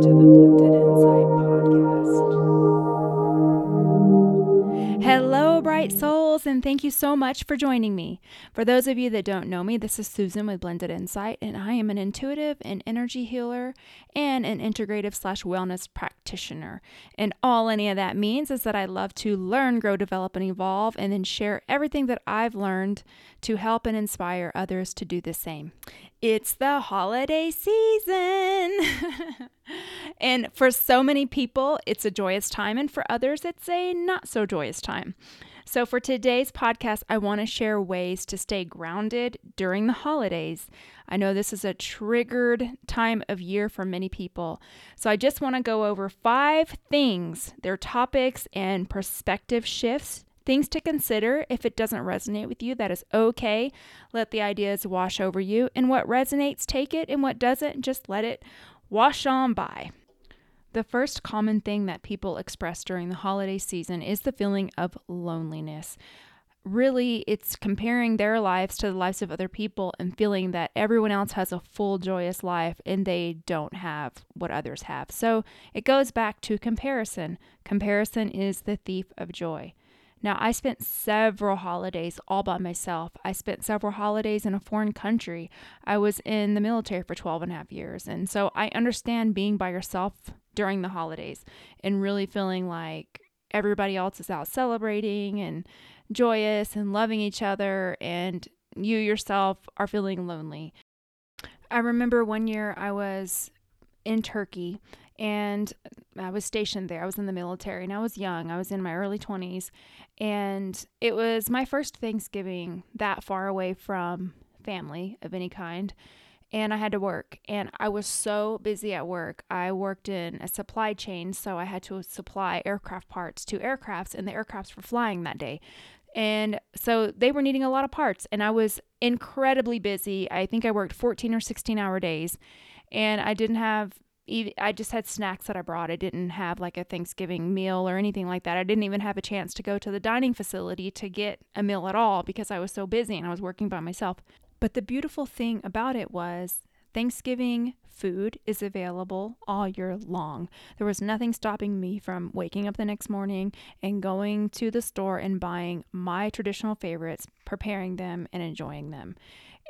to the Blended Insight Podcast. Hello, bright souls, and thank you so much for joining me. For those of you that don't know me, this is Susan with Blended Insight, and I am an intuitive and energy healer and an integrative slash wellness practitioner. And all any of that means is that I love to learn, grow, develop, and evolve, and then share everything that I've learned to help and inspire others to do the same. It's the holiday season. and for so many people, it's a joyous time, and for others, it's a not so joyous time. So, for today's podcast, I want to share ways to stay grounded during the holidays. I know this is a triggered time of year for many people. So, I just want to go over five things, their topics and perspective shifts things to consider. If it doesn't resonate with you, that is okay. Let the ideas wash over you. And what resonates, take it. And what doesn't, just let it wash on by. The first common thing that people express during the holiday season is the feeling of loneliness. Really, it's comparing their lives to the lives of other people and feeling that everyone else has a full, joyous life and they don't have what others have. So it goes back to comparison. Comparison is the thief of joy. Now, I spent several holidays all by myself. I spent several holidays in a foreign country. I was in the military for 12 and a half years. And so I understand being by yourself during the holidays and really feeling like everybody else is out celebrating and joyous and loving each other, and you yourself are feeling lonely. I remember one year I was in Turkey and I was stationed there. I was in the military and I was young. I was in my early 20s. And it was my first Thanksgiving that far away from family of any kind. And I had to work. And I was so busy at work. I worked in a supply chain. So I had to supply aircraft parts to aircrafts, and the aircrafts were flying that day. And so they were needing a lot of parts. And I was incredibly busy. I think I worked 14 or 16 hour days. And I didn't have I just had snacks that I brought. I didn't have like a Thanksgiving meal or anything like that. I didn't even have a chance to go to the dining facility to get a meal at all because I was so busy and I was working by myself. But the beautiful thing about it was Thanksgiving food is available all year long. There was nothing stopping me from waking up the next morning and going to the store and buying my traditional favorites, preparing them, and enjoying them.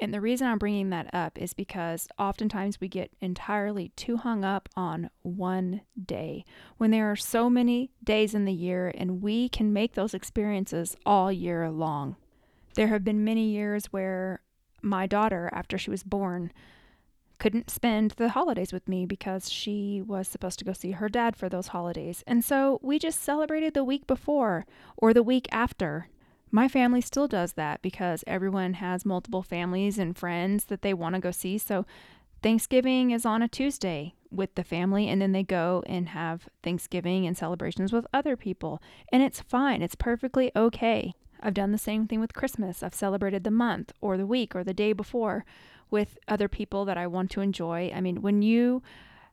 And the reason I'm bringing that up is because oftentimes we get entirely too hung up on one day when there are so many days in the year and we can make those experiences all year long. There have been many years where my daughter, after she was born, couldn't spend the holidays with me because she was supposed to go see her dad for those holidays. And so we just celebrated the week before or the week after my family still does that because everyone has multiple families and friends that they want to go see. So Thanksgiving is on a Tuesday with the family, and then they go and have Thanksgiving and celebrations with other people. And it's fine, it's perfectly okay. I've done the same thing with Christmas. I've celebrated the month or the week or the day before with other people that I want to enjoy. I mean, when you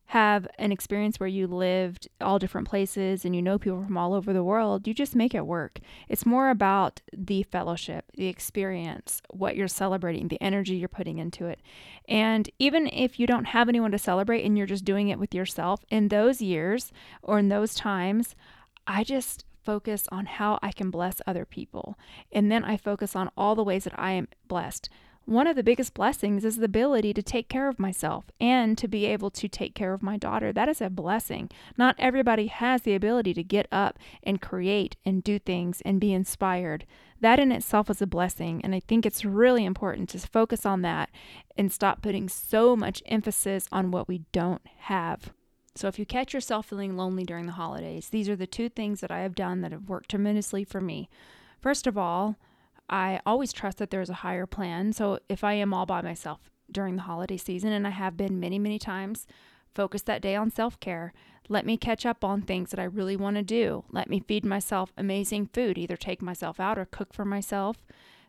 have an experience where you lived all different places and you know people from all over the world, you just make it work. It's more about the fellowship, the experience, what you're celebrating, the energy you're putting into it. And even if you don't have anyone to celebrate and you're just doing it with yourself, in those years or in those times, I just focus on how I can bless other people. And then I focus on all the ways that I am blessed. One of the biggest blessings is the ability to take care of myself and to be able to take care of my daughter. That is a blessing. Not everybody has the ability to get up and create and do things and be inspired. That in itself is a blessing. And I think it's really important to focus on that and stop putting so much emphasis on what we don't have. So, if you catch yourself feeling lonely during the holidays, these are the two things that I have done that have worked tremendously for me. First of all, I always trust that there's a higher plan. So if I am all by myself during the holiday season, and I have been many, many times, focus that day on self care. Let me catch up on things that I really want to do. Let me feed myself amazing food, either take myself out or cook for myself.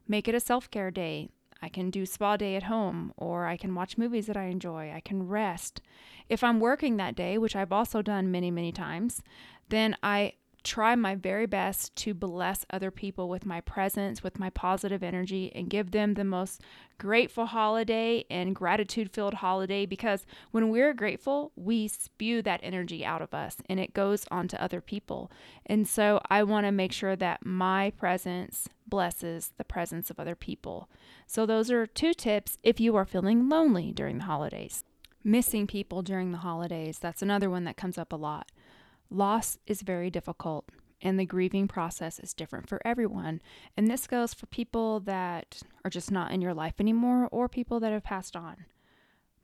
Make it a self care day. I can do spa day at home, or I can watch movies that I enjoy. I can rest. If I'm working that day, which I've also done many, many times, then I try my very best to bless other people with my presence, with my positive energy, and give them the most grateful holiday and gratitude filled holiday because when we're grateful, we spew that energy out of us and it goes on to other people. And so I want to make sure that my presence blesses the presence of other people. So, those are two tips if you are feeling lonely during the holidays. Missing people during the holidays, that's another one that comes up a lot. Loss is very difficult, and the grieving process is different for everyone. And this goes for people that are just not in your life anymore or people that have passed on.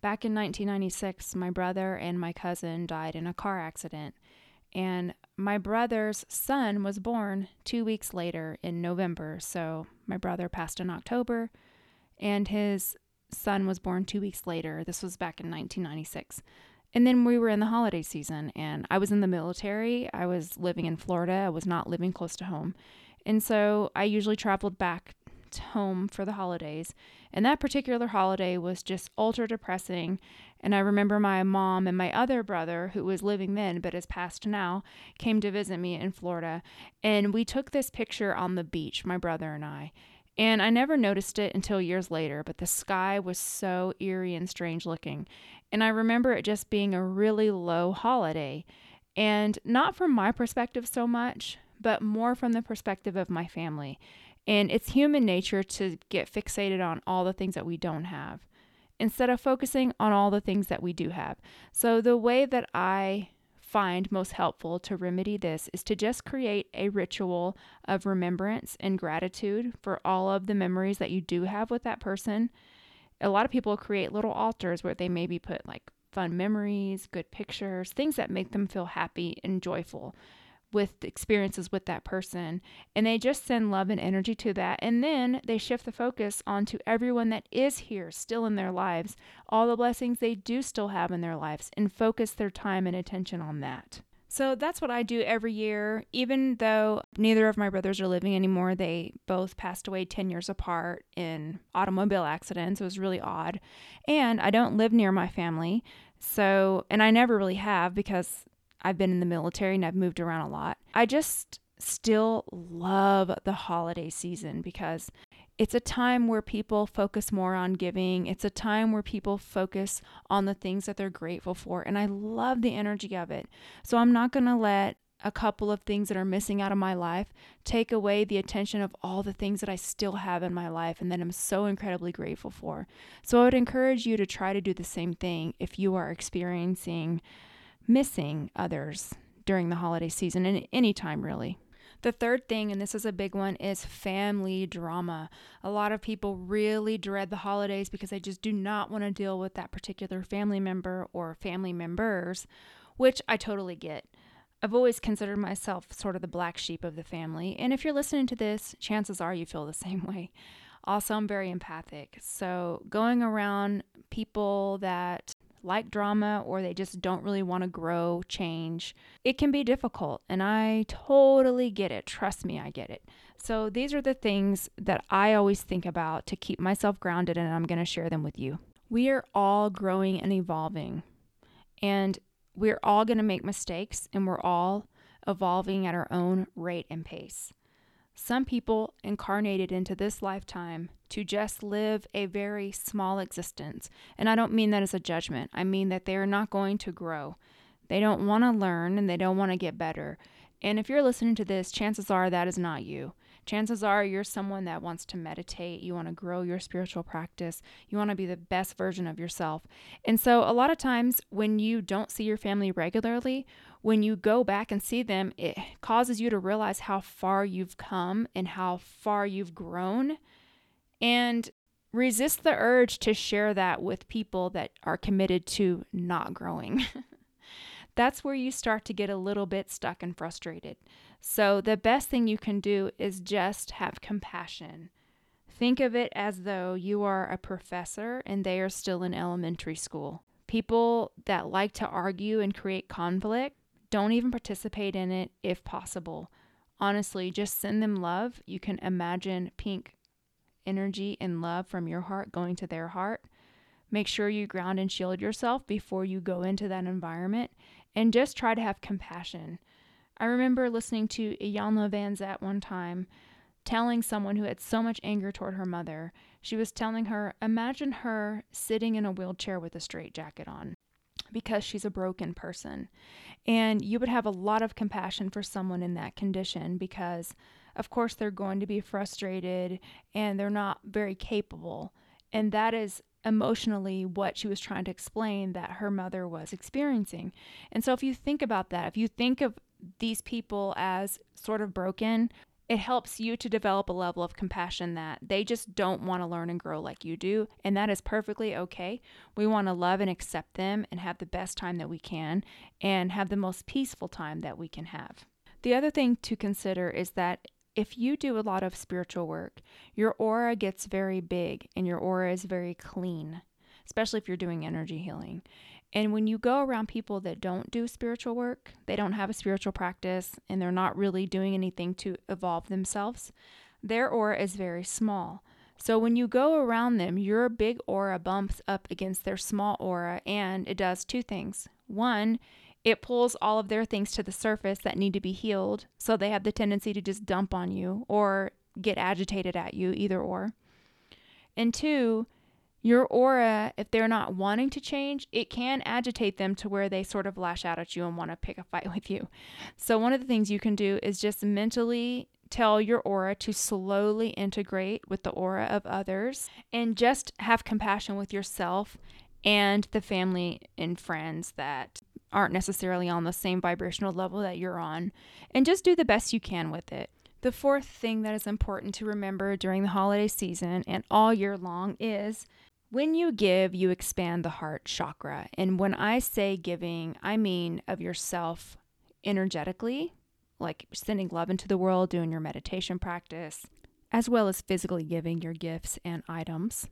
Back in 1996, my brother and my cousin died in a car accident, and my brother's son was born two weeks later in November. So my brother passed in October, and his son was born two weeks later. This was back in 1996. And then we were in the holiday season, and I was in the military. I was living in Florida. I was not living close to home. And so I usually traveled back home for the holidays. And that particular holiday was just ultra depressing. And I remember my mom and my other brother, who was living then but has passed now, came to visit me in Florida. And we took this picture on the beach, my brother and I. And I never noticed it until years later, but the sky was so eerie and strange looking. And I remember it just being a really low holiday. And not from my perspective so much, but more from the perspective of my family. And it's human nature to get fixated on all the things that we don't have instead of focusing on all the things that we do have. So, the way that I find most helpful to remedy this is to just create a ritual of remembrance and gratitude for all of the memories that you do have with that person. A lot of people create little altars where they maybe put like fun memories, good pictures, things that make them feel happy and joyful with experiences with that person and they just send love and energy to that and then they shift the focus onto everyone that is here still in their lives all the blessings they do still have in their lives and focus their time and attention on that so that's what I do every year. Even though neither of my brothers are living anymore, they both passed away 10 years apart in automobile accidents. It was really odd. And I don't live near my family. So, and I never really have because I've been in the military and I've moved around a lot. I just still love the holiday season because it's a time where people focus more on giving. It's a time where people focus on the things that they're grateful for. And I love the energy of it. So I'm not going to let a couple of things that are missing out of my life take away the attention of all the things that I still have in my life and that I'm so incredibly grateful for. So I would encourage you to try to do the same thing if you are experiencing missing others during the holiday season and any time really. The third thing, and this is a big one, is family drama. A lot of people really dread the holidays because they just do not want to deal with that particular family member or family members, which I totally get. I've always considered myself sort of the black sheep of the family, and if you're listening to this, chances are you feel the same way. Also, I'm very empathic. So, going around people that like drama or they just don't really want to grow, change, it can be difficult. And I totally get it. Trust me, I get it. So these are the things that I always think about to keep myself grounded, and I'm going to share them with you. We are all growing and evolving, and we're all going to make mistakes, and we're all evolving at our own rate and pace. Some people incarnated into this lifetime to just live a very small existence. And I don't mean that as a judgment, I mean that they're not going to grow. They don't want to learn and they don't want to get better. And if you're listening to this, chances are that is not you. Chances are you're someone that wants to meditate, you want to grow your spiritual practice, you want to be the best version of yourself. And so, a lot of times when you don't see your family regularly, when you go back and see them, it causes you to realize how far you've come and how far you've grown. And resist the urge to share that with people that are committed to not growing. That's where you start to get a little bit stuck and frustrated. So, the best thing you can do is just have compassion. Think of it as though you are a professor and they are still in elementary school. People that like to argue and create conflict don't even participate in it if possible. Honestly, just send them love. You can imagine pink energy and love from your heart going to their heart. Make sure you ground and shield yourself before you go into that environment and just try to have compassion. I remember listening to Iyanla Vanzant one time telling someone who had so much anger toward her mother, she was telling her, Imagine her sitting in a wheelchair with a straitjacket on because she's a broken person. And you would have a lot of compassion for someone in that condition because, of course, they're going to be frustrated and they're not very capable. And that is emotionally what she was trying to explain that her mother was experiencing. And so, if you think about that, if you think of these people as sort of broken, it helps you to develop a level of compassion that they just don't want to learn and grow like you do. And that is perfectly okay. We want to love and accept them and have the best time that we can and have the most peaceful time that we can have. The other thing to consider is that if you do a lot of spiritual work, your aura gets very big and your aura is very clean, especially if you're doing energy healing. And when you go around people that don't do spiritual work, they don't have a spiritual practice, and they're not really doing anything to evolve themselves, their aura is very small. So when you go around them, your big aura bumps up against their small aura, and it does two things. One, it pulls all of their things to the surface that need to be healed, so they have the tendency to just dump on you or get agitated at you, either or. And two, your aura, if they're not wanting to change, it can agitate them to where they sort of lash out at you and want to pick a fight with you. So, one of the things you can do is just mentally tell your aura to slowly integrate with the aura of others and just have compassion with yourself and the family and friends that aren't necessarily on the same vibrational level that you're on, and just do the best you can with it. The fourth thing that is important to remember during the holiday season and all year long is when you give, you expand the heart chakra. And when I say giving, I mean of yourself energetically, like sending love into the world, doing your meditation practice, as well as physically giving your gifts and items.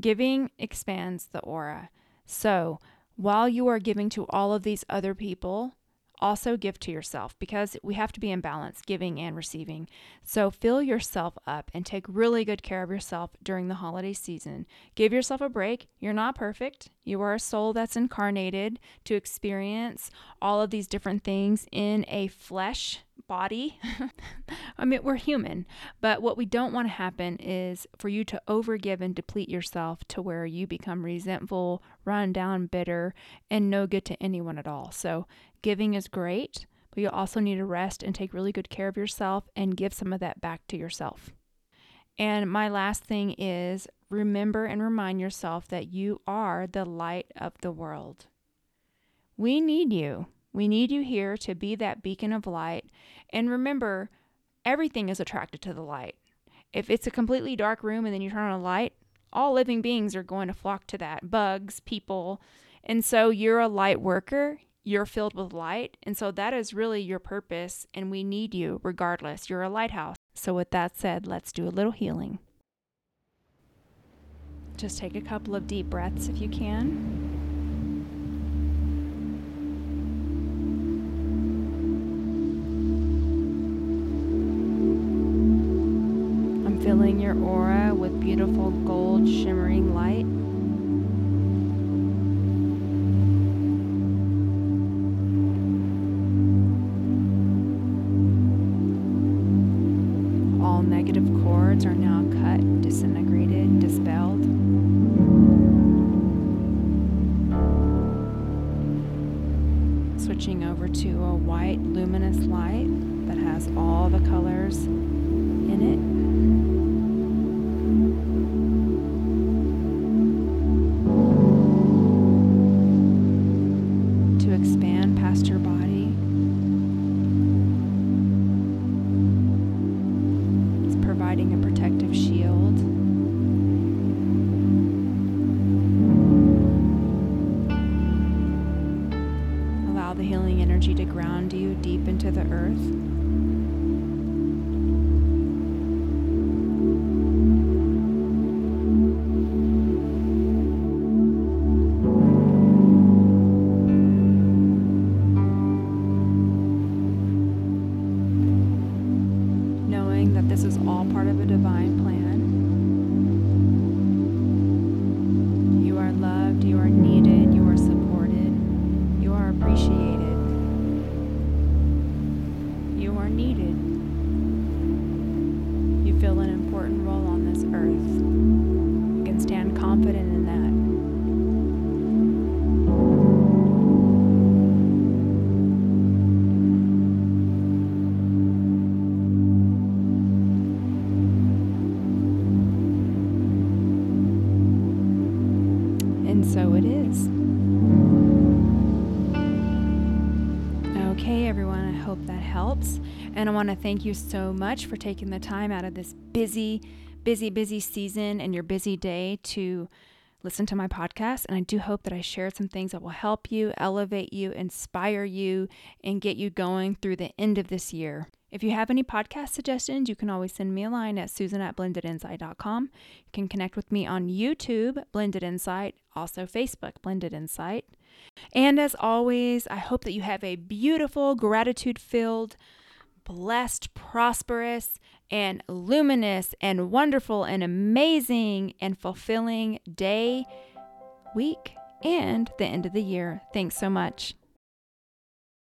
Giving expands the aura. So, while you are giving to all of these other people, also give to yourself because we have to be in balance, giving and receiving. So fill yourself up and take really good care of yourself during the holiday season. Give yourself a break. You're not perfect. You are a soul that's incarnated to experience all of these different things in a flesh body. I mean, we're human, but what we don't want to happen is for you to overgive and deplete yourself to where you become resentful, run down, bitter, and no good to anyone at all. So Giving is great, but you also need to rest and take really good care of yourself and give some of that back to yourself. And my last thing is remember and remind yourself that you are the light of the world. We need you. We need you here to be that beacon of light. And remember, everything is attracted to the light. If it's a completely dark room and then you turn on a light, all living beings are going to flock to that bugs, people. And so you're a light worker you're filled with light. And so that is really your purpose, and we need you regardless. You're a lighthouse. So, with that said, let's do a little healing. Just take a couple of deep breaths if you can. I'm filling your aura with beautiful gold shimmering light. All negative cords are now cut, disintegrated, to a white luminous light that has all the colors in it. This is all part of a divine plan. Want to thank you so much for taking the time out of this busy, busy, busy season and your busy day to listen to my podcast. And I do hope that I shared some things that will help you, elevate you, inspire you, and get you going through the end of this year. If you have any podcast suggestions, you can always send me a line at susan at blendedinsight.com. You can connect with me on YouTube, Blended Insight, also Facebook, Blended Insight. And as always, I hope that you have a beautiful, gratitude filled, blessed, prosperous, and luminous, and wonderful, and amazing, and fulfilling day, week, and the end of the year. Thanks so much.